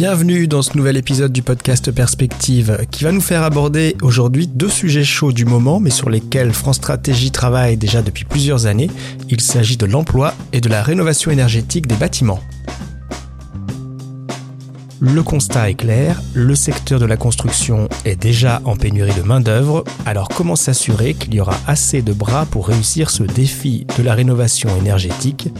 Bienvenue dans ce nouvel épisode du podcast Perspective qui va nous faire aborder aujourd'hui deux sujets chauds du moment mais sur lesquels France Stratégie travaille déjà depuis plusieurs années. Il s'agit de l'emploi et de la rénovation énergétique des bâtiments. Le constat est clair, le secteur de la construction est déjà en pénurie de main-d'œuvre, alors comment s'assurer qu'il y aura assez de bras pour réussir ce défi de la rénovation énergétique?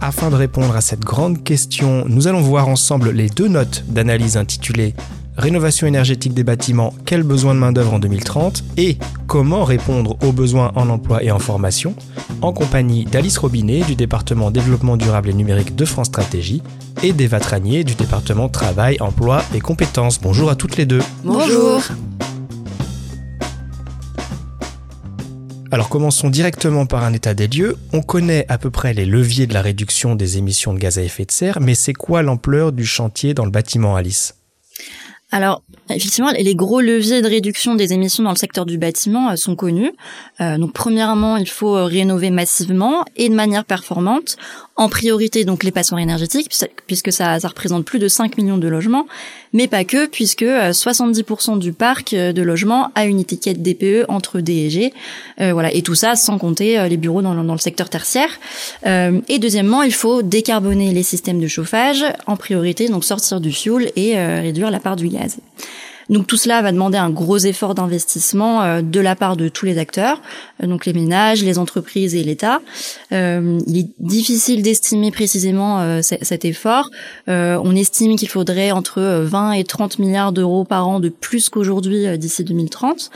Afin de répondre à cette grande question, nous allons voir ensemble les deux notes d'analyse intitulées Rénovation énergétique des bâtiments, quels besoins de main-d'œuvre en 2030 et comment répondre aux besoins en emploi et en formation, en compagnie d'Alice Robinet du département développement durable et numérique de France Stratégie et d'Eva Tranier du département travail, emploi et compétences. Bonjour à toutes les deux. Bonjour. Alors commençons directement par un état des lieux. On connaît à peu près les leviers de la réduction des émissions de gaz à effet de serre, mais c'est quoi l'ampleur du chantier dans le bâtiment Alice? Alors, effectivement, les gros leviers de réduction des émissions dans le secteur du bâtiment euh, sont connus. Euh, donc, premièrement, il faut euh, rénover massivement et de manière performante. En priorité, donc, les passoires énergétiques, puisque ça, ça représente plus de 5 millions de logements, mais pas que, puisque 70% du parc de logements a une étiquette DPE entre D et G. voilà, et tout ça sans compter les bureaux dans, dans le secteur tertiaire. et deuxièmement, il faut décarboner les systèmes de chauffage, en priorité, donc sortir du fioul et réduire la part du gaz. Donc tout cela va demander un gros effort d'investissement euh, de la part de tous les acteurs, euh, donc les ménages, les entreprises et l'État. Euh, il est difficile d'estimer précisément cet effort. on estime qu'il faudrait entre 20 et 30 milliards d'euros par an de plus qu'aujourd'hui d'ici 2030.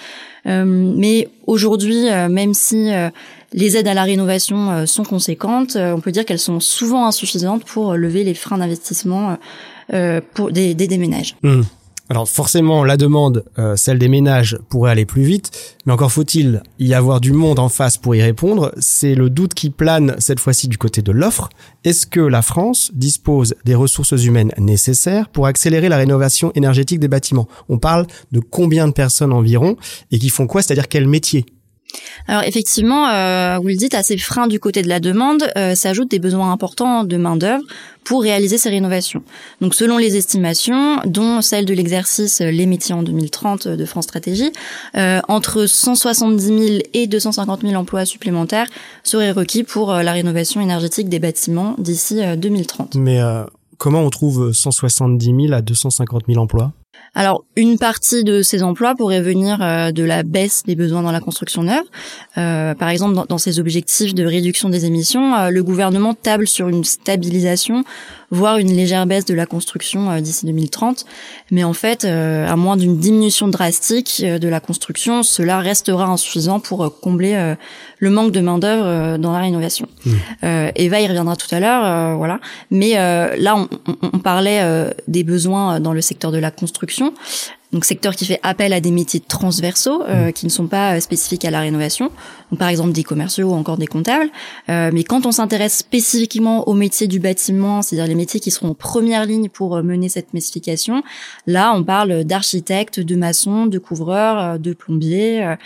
mais aujourd'hui, même si les aides à la rénovation sont conséquentes, on peut dire qu'elles sont souvent insuffisantes pour lever les freins d'investissement pour des, des. Mmh. Alors forcément, la demande, euh, celle des ménages, pourrait aller plus vite, mais encore faut-il y avoir du monde en face pour y répondre. C'est le doute qui plane cette fois-ci du côté de l'offre. Est-ce que la France dispose des ressources humaines nécessaires pour accélérer la rénovation énergétique des bâtiments? On parle de combien de personnes environ? Et qui font quoi, c'est-à-dire quel métier? Alors effectivement, euh, vous le dites, à ces freins du côté de la demande euh, s'ajoutent des besoins importants de main d'œuvre pour réaliser ces rénovations. Donc selon les estimations, dont celle de l'exercice euh, Les métiers en 2030 de France Stratégie, euh, entre 170 000 et 250 000 emplois supplémentaires seraient requis pour la rénovation énergétique des bâtiments d'ici 2030. Mais comment on trouve 170 000 à 250 000 emplois? Alors, une partie de ces emplois pourrait venir euh, de la baisse des besoins dans la construction neuve. Euh, par exemple, dans, dans, ces objectifs de réduction des émissions, euh, le gouvernement table sur une stabilisation, voire une légère baisse de la construction d'ici 2030. Mais en fait, à moins d'une diminution drastique de la construction, cela restera insuffisant pour combler le manque de main d'œuvre dans la rénovation. Mmh. Eva y reviendra tout à l'heure, voilà. Mais là, on, on, on parlait des besoins dans le secteur de la construction donc secteur qui fait appel à des métiers transversaux euh, mmh. qui ne sont pas euh, spécifiques à la rénovation, donc par exemple des commerciaux ou encore des comptables. Euh, mais quand on s'intéresse spécifiquement aux métiers du bâtiment, c'est-à-dire les métiers qui seront en première ligne pour mener cette massification, là on parle d'architectes, de maçons, de couvreurs, de plombiers,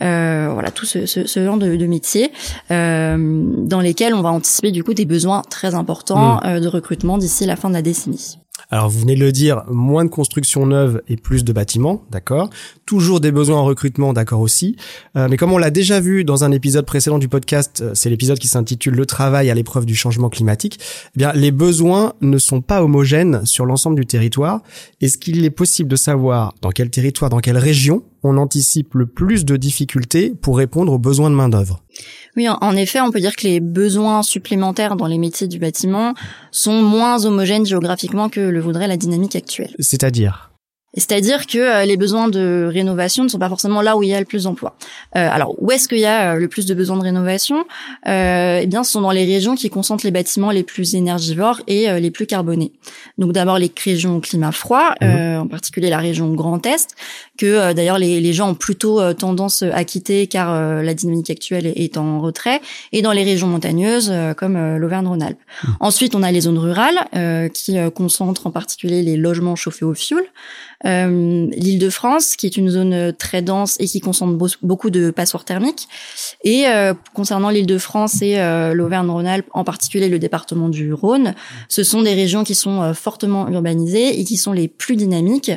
voilà tout ce, ce, genre de, de métiers dans lesquels on va anticiper du coup des besoins très importants mmh. de recrutement d'ici la fin de la décennie. Alors vous venez de le dire, moins de construction neuve et plus de bâtiments, d'accord. Toujours des besoins en recrutement, d'accord aussi. Euh, mais comme on l'a déjà vu dans un épisode précédent du podcast, euh, c'est l'épisode qui s'intitule Le travail à l'épreuve du changement climatique. Eh bien, les besoins ne sont pas homogènes sur l'ensemble du territoire. Est-ce qu'il est possible de savoir dans quel territoire, dans quelle région on anticipe le plus de difficultés pour répondre aux besoins de main d'œuvre oui, en effet, on peut dire que les besoins supplémentaires dans les métiers du bâtiment sont moins homogènes géographiquement que le voudrait la dynamique actuelle. C'est-à-dire? C'est-à-dire que euh, les besoins de rénovation ne sont pas forcément là où il y a le plus d'emplois. Euh, alors, où est-ce qu'il y a euh, le plus de besoins de rénovation? Euh, Eh bien, ce sont dans les régions qui concentrent les bâtiments les plus énergivores et les plus carbonés. Donc, d'abord les régions au climat froid, mmh. en particulier la région Grand Est, que d'ailleurs les, les, gens ont plutôt tendance à quitter car la dynamique actuelle est, en retrait, et dans les régions montagneuses comme l'Auvergne-Rhône-Alpes. Mmh. Ensuite, on a les zones rurales qui concentrent en particulier les logements chauffés au fioul. Euh, L'Île-de-France, qui est une zone très dense et qui concentre beaucoup de passoires thermiques. Et euh, concernant l'Île-de-France et euh, l'Auvergne-Rhône-Alpes, en particulier le département du Rhône, ce sont des régions qui sont euh, fortement urbanisées et qui sont les plus dynamiques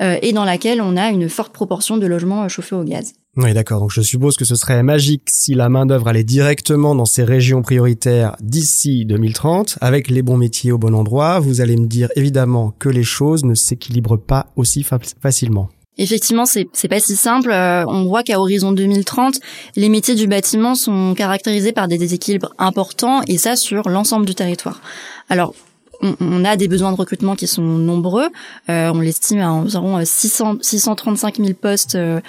et dans laquelle on a une forte proportion de logements chauffés au gaz. Oui, d'accord. Donc je suppose que ce serait magique si la main-d'œuvre allait directement dans ces régions prioritaires d'ici 2030, avec les bons métiers au bon endroit. Vous allez me dire évidemment que les choses ne s'équilibrent pas aussi facilement. Effectivement, c'est c'est pas si simple. Euh, on voit qu'à horizon 2030, les métiers du bâtiment sont caractérisés par des déséquilibres importants et ça sur l'ensemble du territoire. Alors on, a des besoins de recrutement qui sont nombreux. Euh, on l'estime à environ 600, 635 000 postes euh,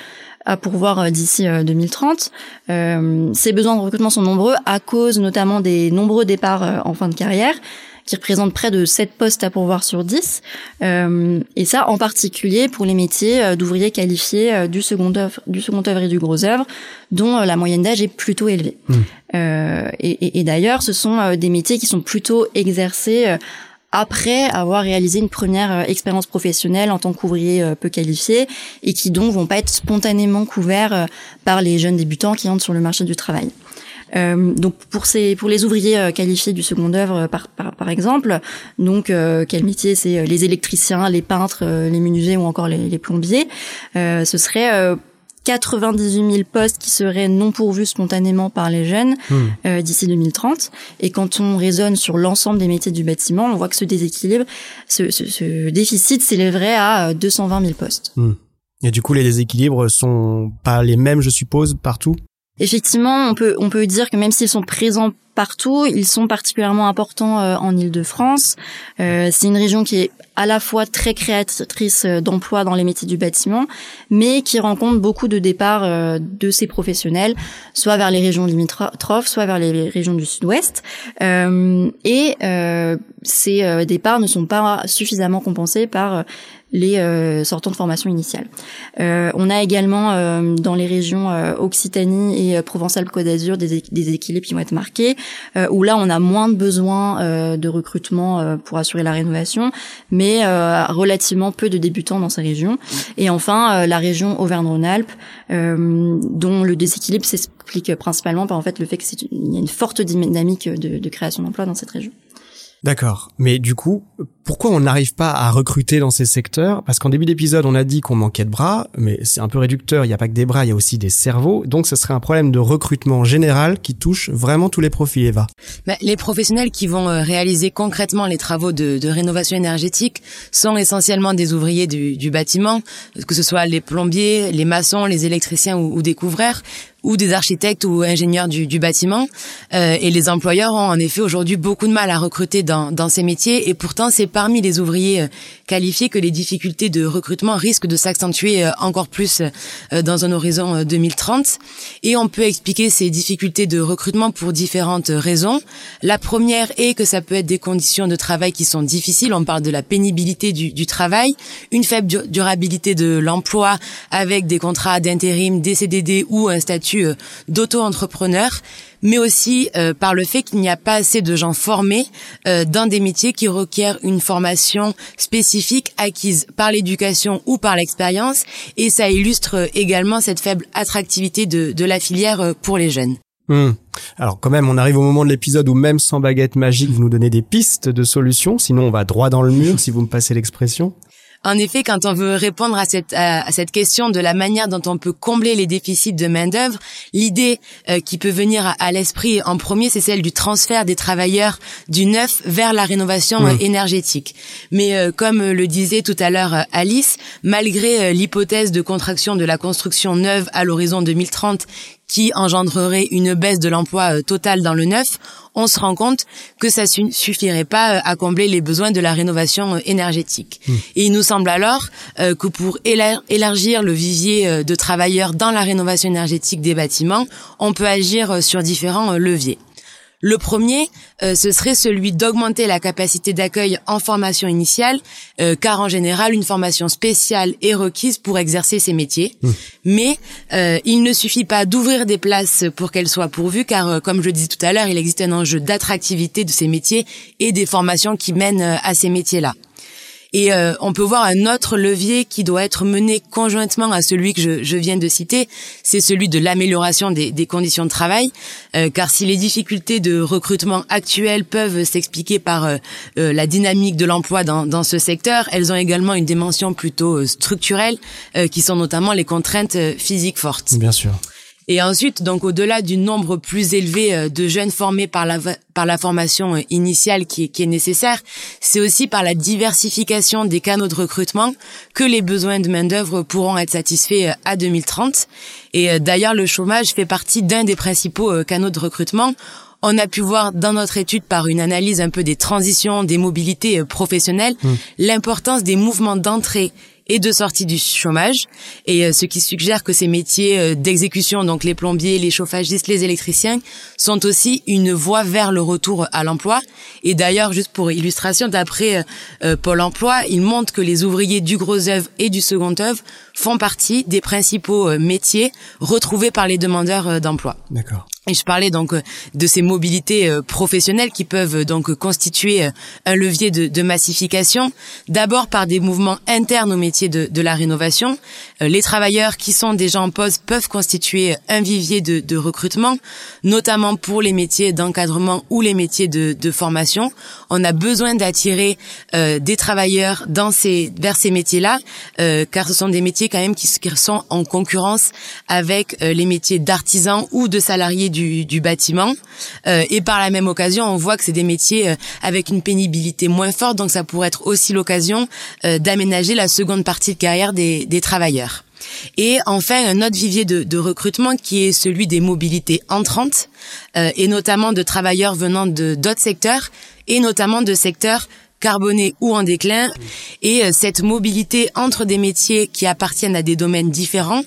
à pourvoir euh, d'ici 2030. Euh, ces besoins de recrutement sont nombreux à cause notamment des nombreux départs en fin de carrière qui représentent près de 7 postes à pourvoir sur 10. et ça, en particulier pour les métiers d'ouvriers qualifiés du second œuvre, du second œuvre et du gros œuvre, dont la moyenne d'âge est plutôt élevée. Mmh. et, et d'ailleurs, ce sont des métiers qui sont plutôt exercés après avoir réalisé une première euh, expérience professionnelle en tant qu'ouvrier euh, peu qualifié et qui donc vont pas être spontanément couverts euh, par les jeunes débutants qui entrent sur le marché du travail. Euh, donc pour ces pour les ouvriers qualifiés du second œuvre par par, par exemple, donc quel métier c'est les électriciens, les peintres, les menuisiers ou encore les, les plombiers, ce serait 98 000 postes qui seraient non pourvus spontanément par les jeunes hmm. euh, d'ici 2030. Et quand on raisonne sur l'ensemble des métiers du bâtiment, on voit que ce déséquilibre, ce, ce, ce déficit s'élèverait à 220 euh, 000 postes. Hmm. Et du coup, les déséquilibres sont pas les mêmes, je suppose, partout? Effectivement, on peut on peut dire que même s'ils sont présents partout, ils sont particulièrement importants euh, en Île-de-France. Euh, c'est une région qui est à la fois très créatrice euh, d'emplois dans les métiers du bâtiment, mais qui rencontre beaucoup de départs de ces professionnels, soit vers les régions limitrophes, soit vers les régions du sud-ouest. et ces départs ne sont pas suffisamment compensés par les euh, sortants de formation initiale. Euh, on a également euh, dans les régions euh, Occitanie et Provence-Alpes-Côte d'Azur des, équilibres qui vont être marqués, où là on a moins de besoins de recrutement pour assurer la rénovation, mais relativement peu de débutants dans ces régions. Et enfin la région Auvergne-Rhône-Alpes, dont le déséquilibre s'explique principalement par en fait le fait qu'il y a une forte dynamique de, de création d'emplois dans cette région. D'accord. Mais du coup, pourquoi on n'arrive pas à recruter dans ces secteurs? Parce qu'en début d'épisode, on a dit qu'on manquait de bras, mais c'est un peu réducteur. Il n'y a pas que des bras, il y a aussi des cerveaux. Donc, ce serait un problème de recrutement général qui touche vraiment tous les profils, Eva. Bah, les professionnels qui vont euh, réaliser concrètement les travaux de, rénovation énergétique sont essentiellement des ouvriers du, du, bâtiment, que ce soit les plombiers, les maçons, les électriciens ou, ou des couvreurs ou des architectes ou ingénieurs du, du bâtiment. Euh, et les employeurs ont en effet aujourd'hui beaucoup de mal à recruter dans, dans ces métiers. Et pourtant, c'est parmi les ouvriers euh, qualifiés que les difficultés de recrutement risquent de s'accentuer euh, encore plus euh, dans un horizon 2030. Et on peut expliquer ces difficultés de recrutement pour différentes raisons. La première est que ça peut être des conditions de travail qui sont difficiles. On parle de la pénibilité du, du travail, une faible durabilité de l'emploi avec des contrats d'intérim, des CDD ou un statut euh, d'auto-entrepreneur, mais aussi euh, par le fait qu'il n'y a pas assez de gens formés euh, dans des métiers qui requièrent une formation spécifique acquise par l'éducation ou par l'expérience, et ça illustre également cette faible attractivité de, la filière pour les jeunes. Hmm. Alors quand même, on arrive au moment de l'épisode où même sans baguette magique, vous nous donnez des pistes de solutions, sinon on va droit dans le mur, si vous me passez l'expression. En effet, quand on veut répondre à cette, à, cette question de la manière dont on peut combler les déficits de main-d'œuvre, l'idée euh, qui peut venir à, l'esprit en premier, c'est celle du transfert des travailleurs du neuf vers la rénovation euh, énergétique. Mais euh, comme le disait tout à l'heure Alice, malgré l'hypothèse de contraction de la construction neuve à l'horizon 2030 qui engendrerait une baisse de l'emploi euh, total dans le neuf, on se rend compte que ça suffirait pas euh, à combler les besoins de la rénovation euh, énergétique. Hmm. Et il nous semble alors que pour élargir le vivier de travailleurs dans la rénovation énergétique des bâtiments, on peut agir sur différents leviers. Le premier, euh, ce serait celui d'augmenter la capacité d'accueil en formation initiale, euh, car en général, une formation spéciale est requise pour exercer ces métiers. Mmh. Mais euh, il ne suffit pas d'ouvrir des places pour qu'elles soient pourvues, car comme je le disais tout à l'heure, il existe un enjeu d'attractivité de ces métiers et des formations qui mènent à ces métiers-là. Et euh, on peut voir un autre levier qui doit être mené conjointement à celui que je, je viens de citer, c'est celui de l'amélioration des, des, conditions de travail, euh, car si les difficultés de recrutement actuelles peuvent s'expliquer par euh, la dynamique de l'emploi dans, dans, ce secteur, elles ont également une dimension plutôt structurelle, qui sont notamment les contraintes physiques fortes. Bien sûr. Et ensuite, donc au-delà du nombre plus élevé euh, de jeunes formés par la par la formation euh, initiale qui est, qui est nécessaire, c'est aussi par la diversification des canaux de recrutement que les besoins de main d'œuvre pourront être satisfaits euh, à 2030. Et d'ailleurs, le chômage fait partie d'un des principaux canaux de recrutement. On a pu voir dans notre étude par une analyse un peu des transitions, des mobilités professionnelles, mmh. l'importance des mouvements d'entrée et de sortie du chômage, et euh, ce qui suggère que ces métiers euh, d'exécution, donc les plombiers, les chauffagistes, les électriciens, sont aussi une voie vers le retour à l'emploi. Et d'ailleurs, juste pour illustration, d'après euh, Pôle Emploi, il montre que les ouvriers du gros œuvre et du second œuvre font partie des principaux métiers retrouvés par les demandeurs d'emploi. D'accord. Et je parlais donc euh, de ces mobilités euh, professionnelles qui peuvent euh, donc constituer un levier de, massification. D'abord par des mouvements internes au métier de, de, la rénovation. Les travailleurs qui sont déjà en poste peuvent constituer un vivier de, de recrutement, notamment pour les métiers d'encadrement ou les métiers de, formation. On a besoin d'attirer des travailleurs dans ces, vers ces métiers-là, car ce sont des métiers quand même qui, sont en concurrence avec les métiers d'artisans ou de salariés du bâtiment. Euh, et par la même occasion, on voit que c'est des métiers euh, avec une pénibilité moins forte, donc ça pourrait être aussi l'occasion euh, d'aménager la seconde partie de carrière des, travailleurs. Et enfin, un autre vivier de, recrutement qui est celui des mobilités entrantes, et notamment de travailleurs venant de d'autres secteurs, et notamment de secteurs carbonés ou en déclin. Et cette mobilité entre des métiers qui appartiennent à des domaines différents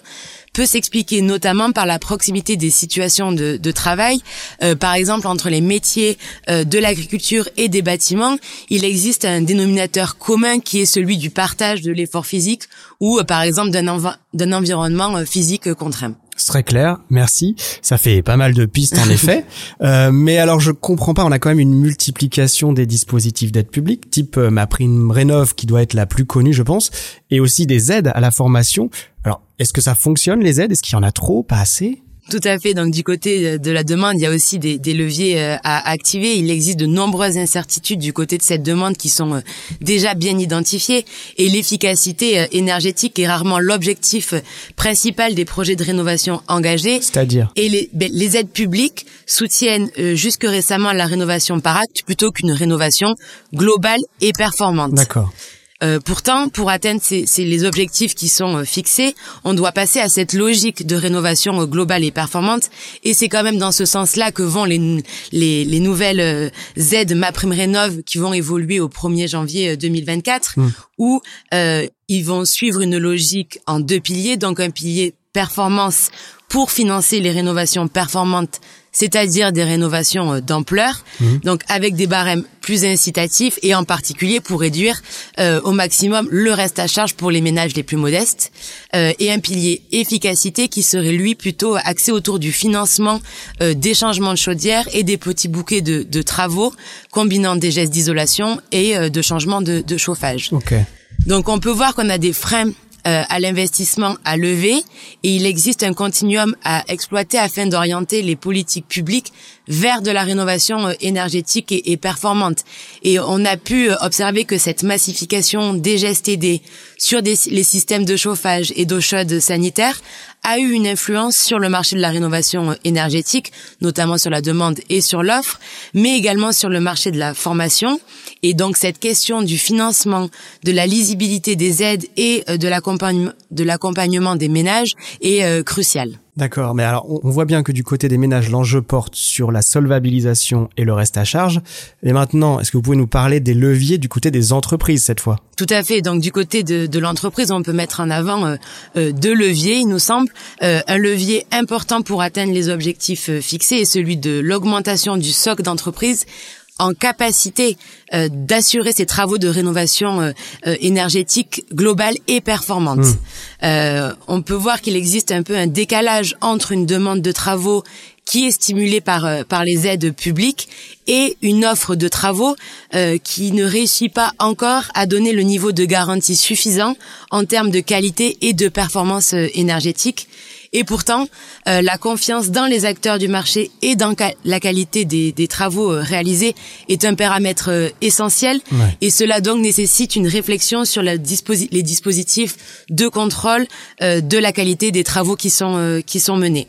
peut s'expliquer notamment par la proximité des situations de, de travail. Euh, par exemple, entre les métiers euh, de l'agriculture et des bâtiments, il existe un dénominateur commun qui est celui du partage de l'effort physique ou, euh, par exemple, d'un environnement physique contraint. Très clair, merci. Ça fait pas mal de pistes en effet. Euh, mais alors je comprends pas, on a quand même une multiplication des dispositifs d'aide publique, type euh, ma prime rénov qui doit être la plus connue je pense, et aussi des aides à la formation. Alors est-ce que ça fonctionne les aides? Est-ce qu'il y en a trop, pas assez? Tout à fait. Donc du côté de la demande, il y a aussi des, des, leviers euh, à activer. Il existe de nombreuses incertitudes du côté de cette demande qui sont euh, déjà bien identifiées. Et l'efficacité euh, énergétique est rarement l'objectif principal des projets de rénovation engagés. C'est-à-dire Et les, ben, les aides publiques soutiennent jusque récemment la rénovation par acte plutôt qu'une rénovation globale et performante. D'accord. Euh, pourtant, pour atteindre ces, les objectifs qui sont euh, fixés, on doit passer à cette logique de rénovation euh, globale et performante. Et c'est quand même dans ce sens-là que vont les, les, nouvelles aides MaPrimeRénov qui vont évoluer au 1er janvier 2024, mmh. où ils vont suivre une logique en deux piliers. Donc un pilier performance pour financer les rénovations performantes c'est-à-dire des rénovations euh, d'ampleur, mhm. donc avec des barèmes plus incitatifs et en particulier pour réduire euh, au maximum le reste à charge pour les ménages les plus modestes, euh, et un pilier efficacité qui serait lui plutôt axé autour du financement des changements de chaudière et des petits bouquets de, travaux combinant des gestes d'isolation et de changement de, de chauffage. Donc on peut voir qu'on a des freins euh, à l'investissement à lever et il existe un continuum à exploiter afin d'orienter les politiques publiques vers de la rénovation euh, énergétique et, performante. Et on a pu euh, observer que cette massification des gestes aidés sur des, les systèmes de chauffage et d'eau chaude sanitaire a eu une influence sur le marché de la rénovation énergétique, notamment sur la demande et sur l'offre, mais également sur le marché de la formation. Et donc cette question du financement, de la lisibilité des aides et euh, de l'accompagnement des ménages est euh, cruciale. D'accord, mais alors on voit bien que du côté des ménages, l'enjeu porte sur la solvabilisation et le reste à charge. Et maintenant, est-ce que vous pouvez nous parler des leviers du côté des entreprises cette fois? Tout à fait. Donc du côté de, de l'entreprise, on peut mettre en avant euh, euh deux leviers, il nous semble. Euh, un levier important pour atteindre les objectifs euh, fixés est celui de l'augmentation du socle d'entreprise en capacité euh, d'assurer ces travaux de rénovation euh, euh, énergétique globale et performante. Mmh. on peut voir qu'il existe un peu un décalage entre une demande de travaux qui est stimulée par par les aides publiques et une offre de travaux qui ne réussit pas encore à donner le niveau de garantie suffisant en termes de qualité et de performance énergétique et pourtant, euh, la confiance dans les acteurs du marché et dans la qualité des, des, travaux euh, réalisés est un paramètre euh, essentiel. Et cela donc nécessite une réflexion sur la disposi les dispositifs de contrôle de la qualité des travaux qui sont qui sont menés.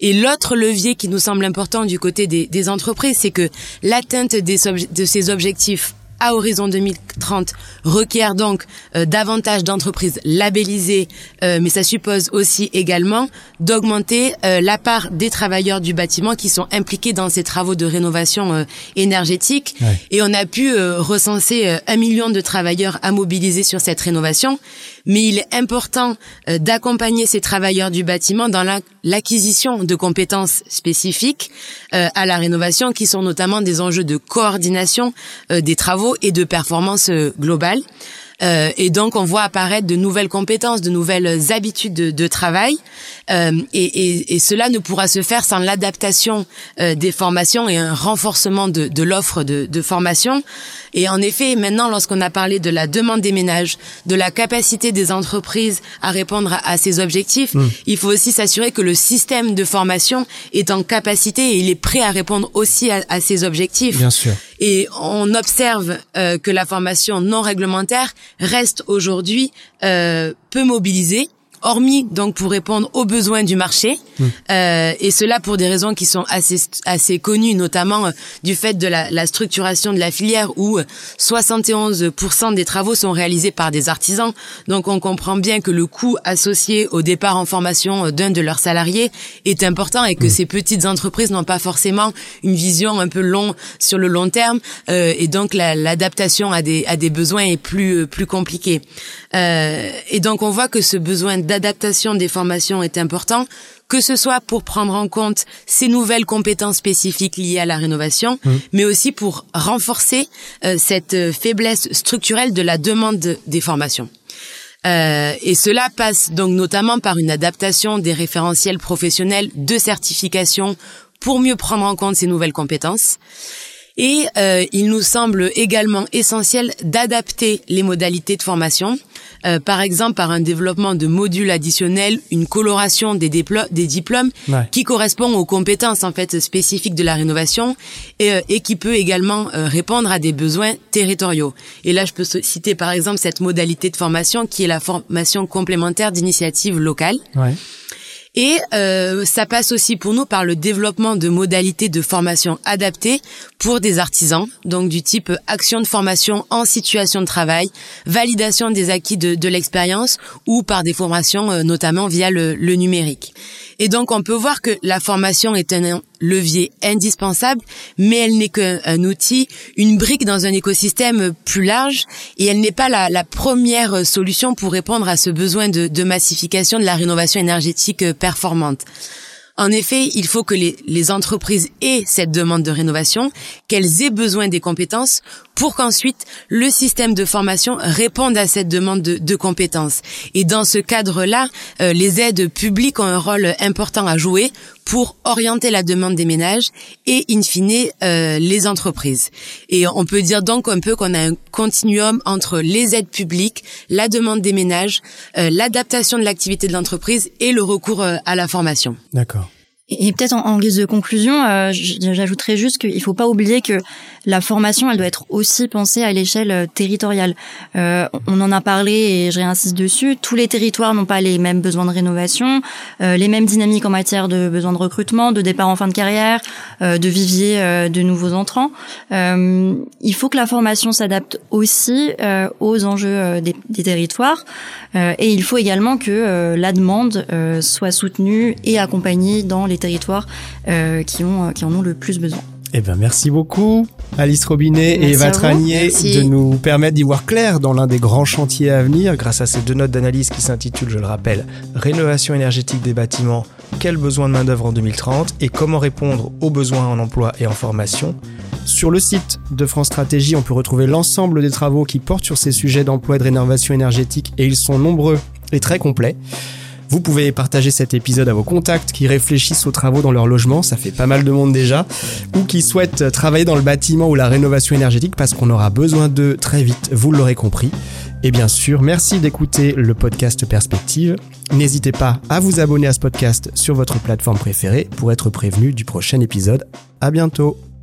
Et l'autre levier qui nous semble important du côté des, des entreprises, c'est que l'atteinte de ces objectifs à horizon 2030 requiert donc euh, davantage d'entreprises labellisées, euh, mais ça suppose aussi également d'augmenter euh, la part des travailleurs du bâtiment qui sont impliqués dans ces travaux de rénovation énergétique. Et on a pu recenser un million de travailleurs à mobiliser sur cette rénovation mais il est important euh, d'accompagner ces travailleurs du bâtiment dans l'acquisition de compétences spécifiques euh, à la rénovation, qui sont notamment des enjeux de coordination euh, des travaux et de performance globale. Euh, et donc, on voit apparaître de nouvelles compétences, de nouvelles habitudes de, de travail. Euh, et, et, et, cela ne pourra se faire sans l'adaptation euh, des formations et un renforcement de, de l'offre de, de, formation. Et en effet, maintenant, lorsqu'on a parlé de la demande des ménages, de la capacité des entreprises à répondre à, à ces objectifs, mmh. il faut aussi s'assurer que le système de formation est en capacité et il est prêt à répondre aussi à, à ces objectifs. Bien sûr. Et on observe euh, que la formation non réglementaire reste aujourd'hui euh, peu mobilisée hormis donc pour répondre aux besoins du marché, mmh. euh, et cela pour des raisons qui sont assez assez connues, notamment euh, du fait de la, la, structuration de la filière où 71% euh, des travaux sont réalisés par des artisans. Donc on comprend bien que le coût associé au départ en formation euh, d'un de leurs salariés est important et que mmh. ces petites entreprises n'ont pas forcément une vision un peu long sur le long terme, euh, et donc l'adaptation à des à des besoins est plus plus compliquée. et donc on voit que ce besoin d'adaptation des formations est important, que ce soit pour prendre en compte ces nouvelles compétences spécifiques liées à la rénovation, mmh. mais aussi pour renforcer euh, cette euh, faiblesse structurelle de la demande des formations. Euh, et cela passe donc notamment par une adaptation des référentiels professionnels de certification pour mieux prendre en compte ces nouvelles compétences. Et euh, il nous semble également essentiel d'adapter les modalités de formation, euh, par exemple par un développement de modules additionnels, une coloration des, des diplômes ouais. qui correspond aux compétences en fait spécifiques de la rénovation et, euh, et qui peut également euh, répondre à des besoins territoriaux. Et là, je peux citer par exemple cette modalité de formation qui est la formation complémentaire d'initiative locale. Ouais. Et euh, ça passe aussi pour nous par le développement de modalités de formation adaptées pour des artisans, donc du type action de formation en situation de travail, validation des acquis de, de l'expérience ou par des formations euh, notamment via le, numérique. Et donc on peut voir que la formation est un levier indispensable, mais elle n'est qu'un outil, une brique dans un écosystème plus large, et elle n'est pas la, première solution pour répondre à ce besoin de, de massification de la rénovation énergétique performante. En effet, il faut que les, les, entreprises aient cette demande de rénovation, qu'elles aient besoin des compétences pour qu'ensuite le système de formation réponde à cette demande de, de compétences. Et dans ce cadre-là, euh, les aides publiques ont un rôle important à jouer pour orienter la demande des ménages et, in fine, euh, les entreprises. Et on peut dire donc un peu qu'on a un continuum entre les aides publiques, la demande des ménages, euh, l'adaptation de l'activité de l'entreprise et le recours euh, à la formation. D'accord. Et peut-être en, guise de conclusion, euh, j'ajouterais juste qu'il faut pas oublier que la formation, elle doit être aussi pensée à l'échelle euh, territoriale. Euh, on en a parlé et je réinsiste dessus. Tous les territoires n'ont pas les mêmes besoins de rénovation, euh, les mêmes dynamiques en matière de besoins de recrutement, de départ en fin de carrière, de vivier de nouveaux entrants. il faut que la formation s'adapte aussi aux enjeux des, territoires et il faut également que la demande soit soutenue et accompagnée dans les territoires qui, ont, qui en ont le plus besoin. Eh ben, merci beaucoup, Alice Robinet et Eva Tranier, de nous permettre d'y voir clair dans l'un des grands chantiers à venir grâce à ces deux notes d'analyse qui s'intitulent, je le rappelle, Rénovation énergétique des bâtiments, quels besoins de main-d'œuvre en 2030 et comment répondre aux besoins en emploi et en formation? Sur le site de France Stratégie, on peut retrouver l'ensemble des travaux qui portent sur ces sujets d'emploi et de rénovation énergétique et ils sont nombreux et très complets. Vous pouvez partager cet épisode à vos contacts qui réfléchissent aux travaux dans leur logement, ça fait pas mal de monde déjà, ou qui souhaitent travailler dans le bâtiment ou la rénovation énergétique parce qu'on aura besoin d'eux très vite, vous l'aurez compris. Et bien sûr, merci d'écouter le podcast Perspective. N'hésitez pas à vous abonner à ce podcast sur votre plateforme préférée pour être prévenu du prochain épisode. À bientôt!